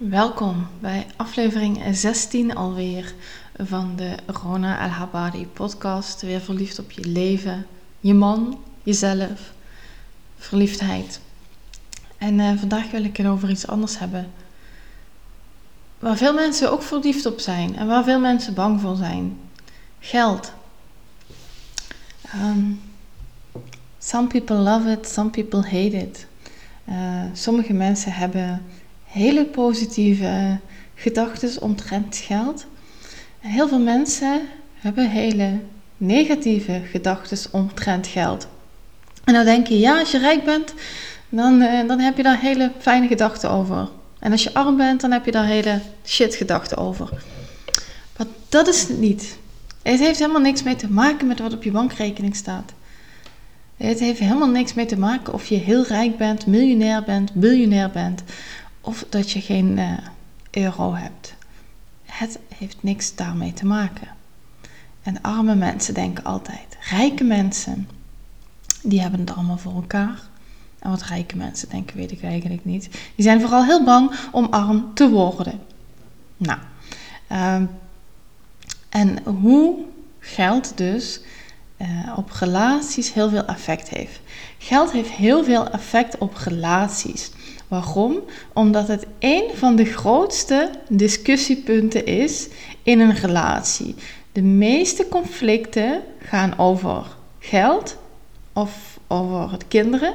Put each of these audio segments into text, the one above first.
Welkom bij aflevering 16 alweer van de Rona El Habadi podcast. Weer verliefd op je leven, je man, jezelf, verliefdheid. En uh, vandaag wil ik het over iets anders hebben. Waar veel mensen ook verliefd op zijn en waar veel mensen bang voor zijn. Geld. Um, some people love it, some people hate it. Uh, sommige mensen hebben hele positieve gedachten omtrent geld. Heel veel mensen hebben hele negatieve gedachten omtrent geld. En dan denk je, ja, als je rijk bent, dan, uh, dan heb je daar hele fijne gedachten over. En als je arm bent, dan heb je daar hele shit gedachten over. Maar dat is het niet. Het heeft helemaal niks mee te maken met wat op je bankrekening staat. Het heeft helemaal niks mee te maken of je heel rijk bent, miljonair bent, biljonair bent of dat je geen uh, euro hebt. Het heeft niks daarmee te maken. En arme mensen denken altijd, rijke mensen, die hebben het allemaal voor elkaar. En wat rijke mensen denken, weet ik eigenlijk niet. Die zijn vooral heel bang om arm te worden. Nou, uh, en hoe geld dus uh, op relaties heel veel effect heeft. Geld heeft heel veel effect op relaties. Waarom? Omdat het een van de grootste discussiepunten is in een relatie. De meeste conflicten gaan over geld of over de kinderen,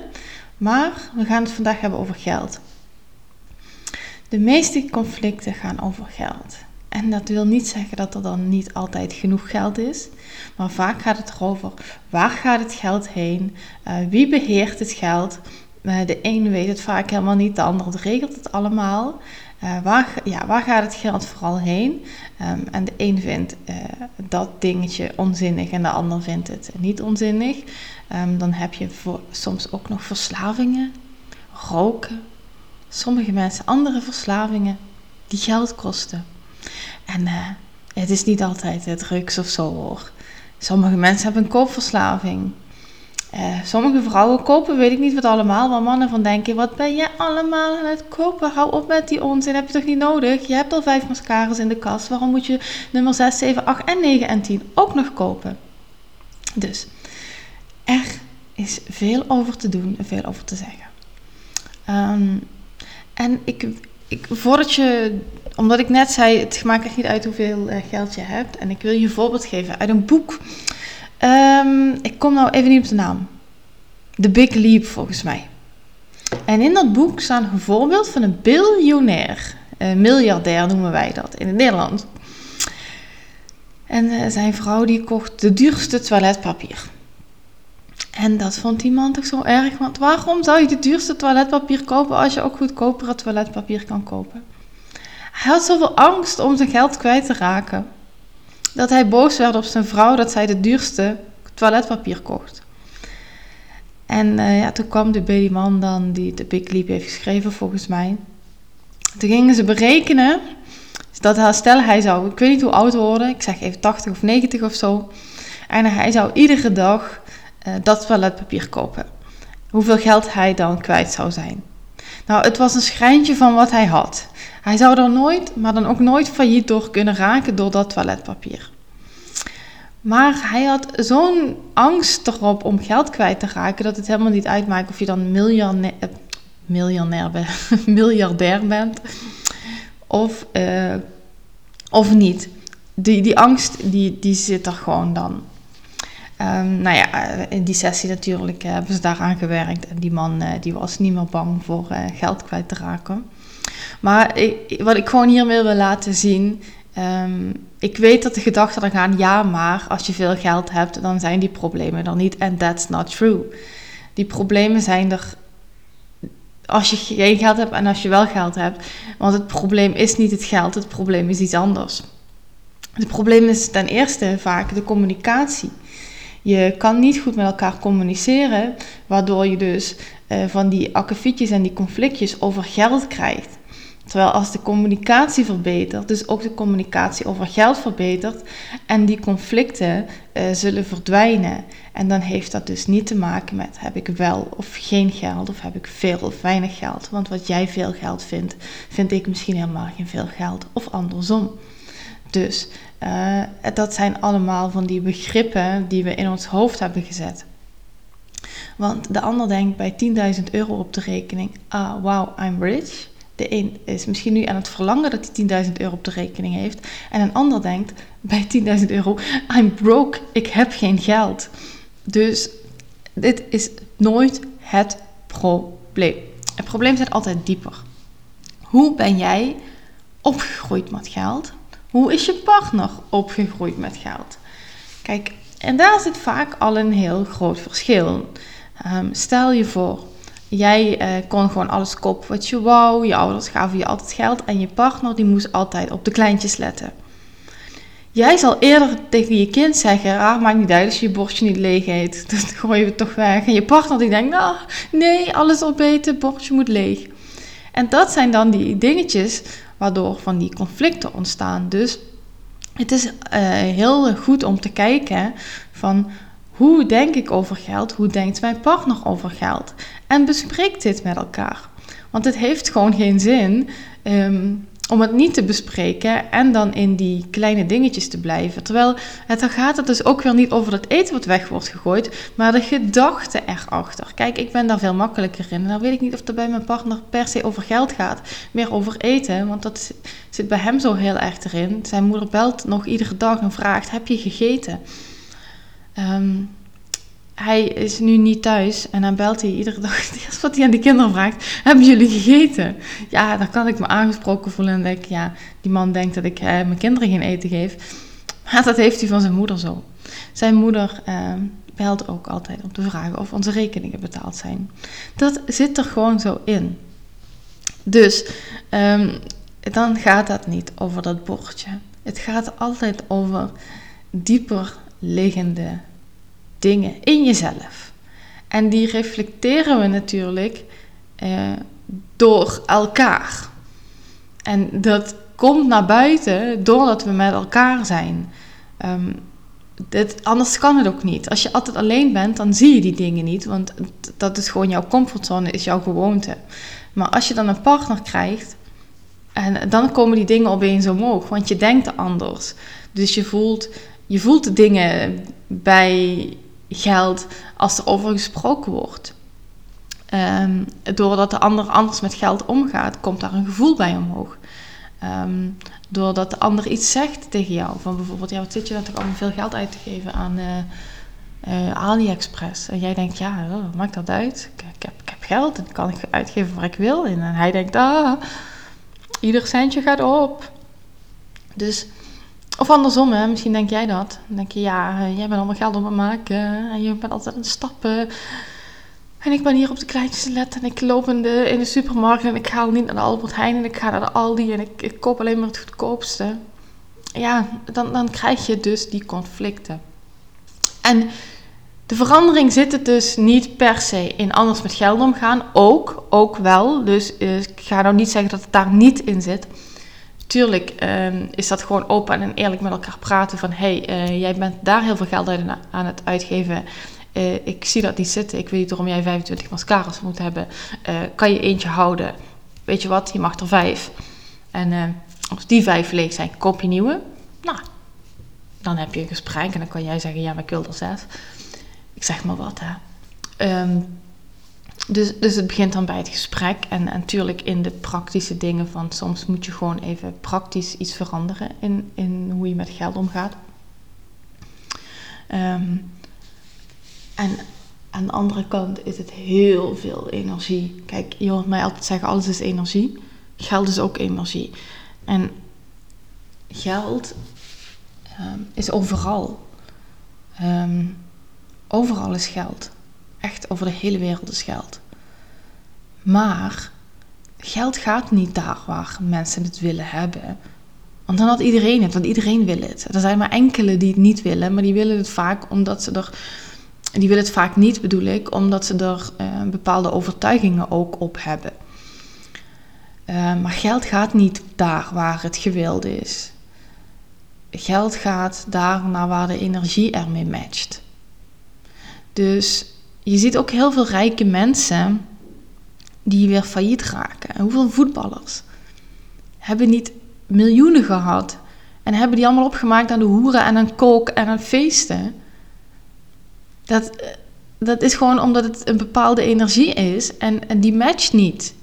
maar we gaan het vandaag hebben over geld. De meeste conflicten gaan over geld. En dat wil niet zeggen dat er dan niet altijd genoeg geld is. Maar vaak gaat het erover waar gaat het geld heen? Uh, wie beheert het geld? Uh, de ene weet het vaak helemaal niet, de andere regelt het allemaal. Uh, waar, ja, waar gaat het geld vooral heen? Um, en de een vindt dat dingetje onzinnig en de ander vindt het niet onzinnig. Um, dan heb je soms ook nog verslavingen, roken. Sommige mensen andere verslavingen die geld kosten. En het is niet altijd drugs of zo hoor. Sommige mensen hebben een koopverslaving. Uh, sommige vrouwen kopen, weet ik niet wat allemaal, waar mannen van denken: wat ben je allemaal aan het kopen? Hou op met die onzin, heb je toch niet nodig? Je hebt al vijf mascara's in de kast, waarom moet je nummer 6, 7, 8 en 9 en 10 ook nog kopen? Dus er is veel over te doen en veel over te zeggen. Um, en ik, ik, voordat je omdat ik net zei, het maakt echt niet uit hoeveel eh, geld je hebt. En ik wil je een voorbeeld geven uit een boek. Um, ik kom nou even niet op de naam. The Big Leap volgens mij. En in dat boek staat een voorbeeld van een biljonair. Een miljardair noemen wij dat in het Nederlands. En uh, zijn vrouw die kocht de duurste toiletpapier. En dat vond die man toch zo erg, want waarom zou je de duurste toiletpapier kopen als je ook goedkopere toiletpapier kan kopen? Hij had zoveel angst om zijn geld kwijt te raken. Dat hij boos werd op zijn vrouw dat zij de duurste toiletpapier kocht. En uh, ja, toen kwam de babyman dan die de Big Leap heeft geschreven volgens mij. Toen gingen ze berekenen dat stel hij zou, ik weet niet hoe oud worden, ik zeg even 80 of 90 of zo. En hij zou iedere dag uh, dat toiletpapier kopen. Hoeveel geld hij dan kwijt zou zijn. Nou, het was een schrijntje van wat hij had. Hij zou er nooit, maar dan ook nooit failliet door kunnen raken door dat toiletpapier. Maar hij had zo'n angst erop om geld kwijt te raken dat het helemaal niet uitmaakt of je dan miljonair, eh, bent, miljardair bent of, uh, of niet. Die, die angst die, die zit er gewoon dan. Um, nou ja, in die sessie natuurlijk hebben ze daaraan gewerkt. En die man uh, die was niet meer bang voor geld kwijt te raken. Maar ik, wat ik gewoon hiermee wil laten zien. Um, ik weet dat de gedachten er gaan, ja, maar als je veel geld hebt, dan zijn die problemen er niet. En that's not true. Die problemen zijn er als je geen geld hebt en als je wel geld hebt. Want het probleem is niet het geld, het probleem is iets anders. Het probleem is ten eerste vaak de communicatie. Je kan niet goed met elkaar communiceren, waardoor je dus uh, van die akkefietjes en die conflictjes over geld krijgt. Terwijl als de communicatie verbetert, dus ook de communicatie over geld verbetert en die conflicten uh, zullen verdwijnen. En dan heeft dat dus niet te maken met heb ik wel of geen geld of heb ik veel of weinig geld. Want wat jij veel geld vindt, vind ik misschien helemaal geen veel geld of andersom. Dus uh, dat zijn allemaal van die begrippen die we in ons hoofd hebben gezet. Want de ander denkt bij 10.000 euro op de rekening, ah wow, I'm rich. De een is misschien nu aan het verlangen dat hij 10.000 euro op de rekening heeft. En een ander denkt bij 10.000 euro, I'm broke, ik heb geen geld. Dus dit is nooit het probleem. Het probleem zit altijd dieper. Hoe ben jij opgegroeid met geld? Hoe is je partner opgegroeid met geld? Kijk, en daar zit vaak al een heel groot verschil. Um, stel je voor, jij uh, kon gewoon alles kopen wat je wou. Je ouders gaven je altijd geld. En je partner die moest altijd op de kleintjes letten. Jij zal eerder tegen je kind zeggen: Ah, maakt niet uit als je je bordje niet leeg eet. Dan gooi je toch weg. En je partner die denkt: Nou, nee, alles opeten, bordje moet leeg. En dat zijn dan die dingetjes waardoor van die conflicten ontstaan. Dus het is uh, heel goed om te kijken van hoe denk ik over geld? Hoe denkt mijn partner over geld? En bespreek dit met elkaar. Want het heeft gewoon geen zin um, om het niet te bespreken en dan in die kleine dingetjes te blijven. Terwijl het, dan gaat het dus ook weer niet over het eten wat weg wordt gegooid, maar de gedachte erachter. Kijk, ik ben daar veel makkelijker in. En dan weet ik niet of het bij mijn partner per se over geld gaat, meer over eten, want dat zit bij hem zo heel erg erin. Zijn moeder belt nog iedere dag en vraagt: Heb je gegeten? Um, hij is nu niet thuis en dan belt hij iedere dag. Het eerste wat hij aan de kinderen vraagt: Hebben jullie gegeten? Ja, dan kan ik me aangesproken voelen en denk: Ja, die man denkt dat ik eh, mijn kinderen geen eten geef. Maar dat heeft hij van zijn moeder zo. Zijn moeder eh, belt ook altijd om te vragen of onze rekeningen betaald zijn. Dat zit er gewoon zo in. Dus um, dan gaat dat niet over dat bordje. Het gaat altijd over dieper liggende dingen in jezelf. En die reflecteren we natuurlijk eh, door elkaar. En dat komt naar buiten doordat we met elkaar zijn. Dit, anders kan het ook niet. Als je altijd alleen bent, dan zie je die dingen niet. Want dat is gewoon jouw comfortzone, is jouw gewoonte. Maar als je dan een partner krijgt, en dan komen die dingen opeens omhoog. Want je denkt anders. Dus je voelt, je voelt de dingen bij geld als er over gesproken wordt. Um, doordat de ander anders met geld omgaat, komt daar een gevoel bij omhoog. Um, doordat de ander iets zegt tegen jou, van bijvoorbeeld, ja, wat zit je dan toch allemaal veel geld uit te geven aan uh, uh, AliExpress? En jij denkt, ja, oh, maakt dat uit? Ik, ik, heb, ik, heb, geld en kan ik uitgeven waar ik wil. En, en hij denkt, ah, ieder centje gaat op. Dus of andersom, hè? misschien denk jij dat. Dan denk je, ja, jij bent allemaal geld om te maken. En je bent altijd aan het stappen. En ik ben hier op de kleintjes letten. En ik loop in de, supermarkt. En ik ga niet naar de Albert Heijn. En ik ga naar de Aldi. En ik, koop alleen maar het goedkoopste. Ja, dan, dan krijg je dus die conflicten. En de verandering zit het dus niet per se in anders met geld omgaan. Ook, ook wel. Dus uh, ik ga nou niet zeggen dat het daar niet in zit tuurlijk ehm, is dat gewoon open en eerlijk met elkaar praten van... hey, uh, jij bent daar heel veel geld aan het uitgeven. Uh, ik zie dat niet zitten. Ik weet niet waarom jij 25 mascara's moet hebben. Uh, kan je eentje houden? Weet je wat, je mag er vijf. En als die vijf leeg zijn, koop je nieuwe. Nou, dan heb je een gesprek en dan kan jij zeggen... ja, maar ik wil er zes. Ik zeg maar wat, hè. Um, dus, dus het begint dan bij het gesprek en, natuurlijk in de praktische dingen van soms moet je gewoon even praktisch iets veranderen in, in hoe je met geld omgaat. Um, en aan de andere kant is het heel veel energie. Kijk, je hoort mij altijd zeggen, alles is energie. Geld is ook energie. En geld um, is overal. Um, overal is geld. Echt over de hele wereld is geld. Maar geld gaat niet daar waar mensen het willen hebben. Want dan had iedereen het, want iedereen wil het. Er zijn maar enkele die het niet willen, maar die willen het vaak omdat ze er. Die willen het vaak niet, bedoel ik, omdat ze er uh, bepaalde overtuigingen ook op hebben. Eh, maar geld gaat niet daar waar het gewild is. Geld gaat daar naar waar de energie ermee matcht. Dus je ziet ook heel veel rijke mensen die weer failliet raken. En hoeveel voetballers hebben niet miljoenen gehad en hebben die allemaal opgemaakt aan de hoeren en aan kook en aan feesten. Dat, dat is gewoon omdat het een bepaalde energie is en, en die matcht niet.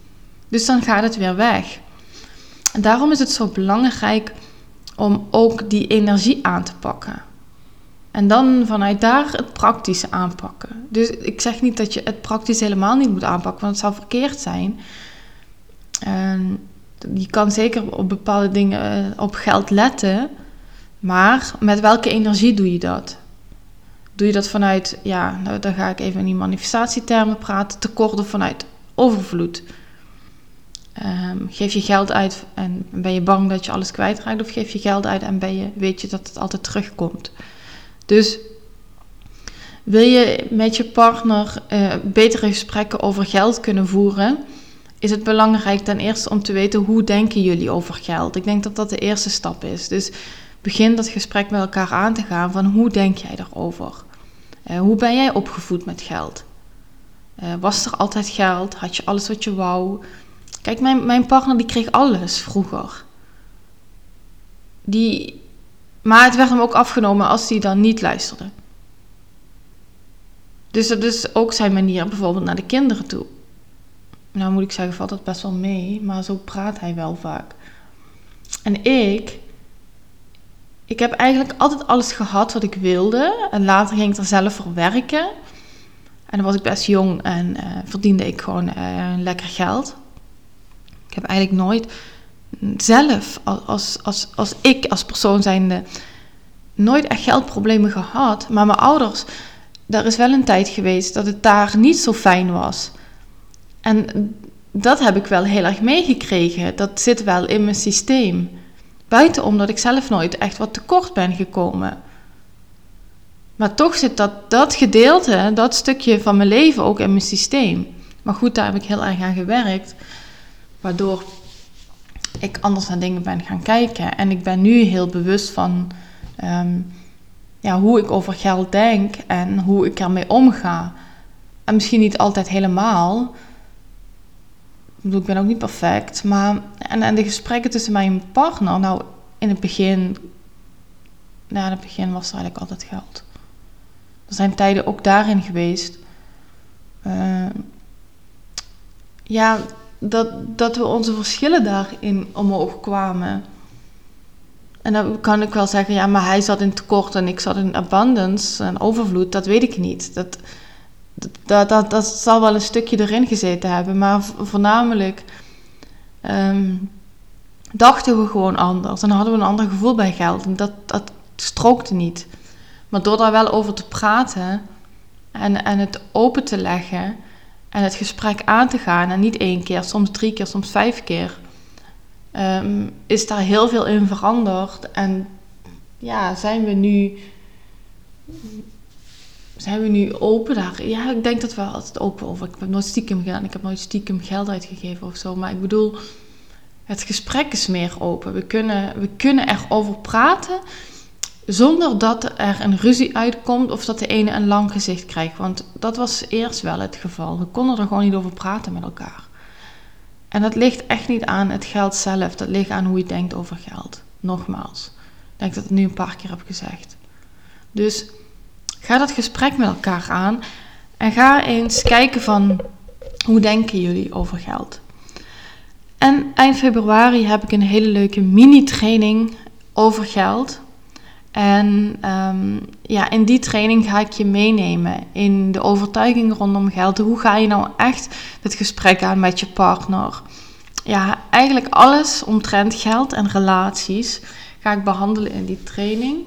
Dus dan gaat het weer weg. En daarom is het zo belangrijk om ook die energie aan te pakken. En dan vanuit daar het praktische aanpakken. Dus ik zeg niet dat je het praktisch helemaal niet moet aanpakken, want het zou verkeerd zijn. En je kan zeker op bepaalde dingen eh, op geld letten, maar met welke energie doe je dat? Doe je dat vanuit, ja, nou, dan ga ik even in die manifestatietermen praten, tekort vanuit overvloed? Ehm, geef je geld uit en ben je bang dat je alles kwijtraakt, of geef je geld uit en ben je, weet je dat het altijd terugkomt? Dus wil je met je partner uh, betere gesprekken over geld kunnen voeren, is het belangrijk ten eerste om te weten hoe denken jullie over geld. Ik denk dat dat de eerste stap is. Dus begin dat gesprek met elkaar aan te gaan van hoe denk jij erover? Uh, hoe ben jij opgevoed met geld? Uh, was er altijd geld? Had je alles wat je wou? Kijk, mijn, mijn partner die kreeg alles vroeger. Die, maar het werd hem ook afgenomen als hij dan niet luisterde. Dus dat is ook zijn manier bijvoorbeeld naar de kinderen toe. Nou moet ik zeggen, valt dat best wel mee, maar zo praat hij wel vaak. En ik, ik heb eigenlijk altijd alles gehad wat ik wilde. En later ging ik er zelf voor werken. En dan was ik best jong en uh, verdiende ik gewoon uh, lekker geld. Ik heb eigenlijk nooit zelf, als, als, als ik als persoon zijnde, nooit echt geldproblemen gehad. Maar mijn ouders, daar is wel een tijd geweest dat het daar niet zo fijn was. En dat heb ik wel heel erg meegekregen. Dat zit wel in mijn systeem. Buiten omdat ik zelf nooit echt wat tekort ben gekomen. Maar toch zit dat, dat gedeelte, dat stukje van mijn leven ook in mijn systeem. Maar goed, daar heb ik heel erg aan gewerkt. Waardoor ik anders naar dingen ben gaan kijken. En ik ben nu heel bewust van ehm, ja, hoe ik over geld denk en hoe ik ermee omga. En misschien niet altijd helemaal. Ik bedoel, ik ben ook niet perfect. Maar, en, en de gesprekken tussen mij en mijn partner, nou, in het begin, in het begin was er eigenlijk altijd geld. Er zijn tijden ook daarin geweest. Uh, ja, dat, dat we onze verschillen daarin omhoog kwamen. En dan kan ik wel zeggen, ja, maar hij zat in tekort en ik zat in abundance en overvloed. Dat weet ik niet. Dat, dat, dat, zal wel een stukje erin gezeten hebben. Maar voornamelijk um, dachten we gewoon anders. En hadden we een ander gevoel bij geld. En dat, dat strookte niet. Maar door daar wel over te praten en, en het open te leggen en het gesprek aan te gaan, en niet één keer, soms drie keer, soms vijf keer, um, is daar heel veel in veranderd. En ja, zijn we nu. Zijn we nu open daar? Ja, ik denk dat we altijd open over. Ik heb nooit stiekem gedaan. Ik heb nooit stiekem geld uitgegeven of zo. Maar ik bedoel, het gesprek is meer open. We kunnen, we kunnen erover praten zonder dat er een ruzie uitkomt of dat de ene een lang gezicht krijgt. Want dat was eerst wel het geval. We konden er gewoon niet over praten met elkaar. En dat ligt echt niet aan het geld zelf, dat ligt aan hoe je denkt over geld. Nogmaals, ik denk dat ik het nu een paar keer heb gezegd. Dus ga dat gesprek met elkaar aan en ga eens kijken van hoe denken jullie over geld. En eind februari heb ik een hele leuke mini-training over geld. En um, ja, in die training ga ik je meenemen in de overtuiging rondom geld. Hoe ga je nou echt het gesprek aan met je partner? Ja, eigenlijk alles omtrent geld en relaties ga ik behandelen in die training.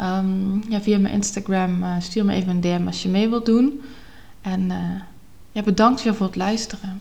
Um, ja, via mijn Instagram uh, stuur me even een DM als je mee wilt doen. En uh, ja, bedankt weer voor het luisteren.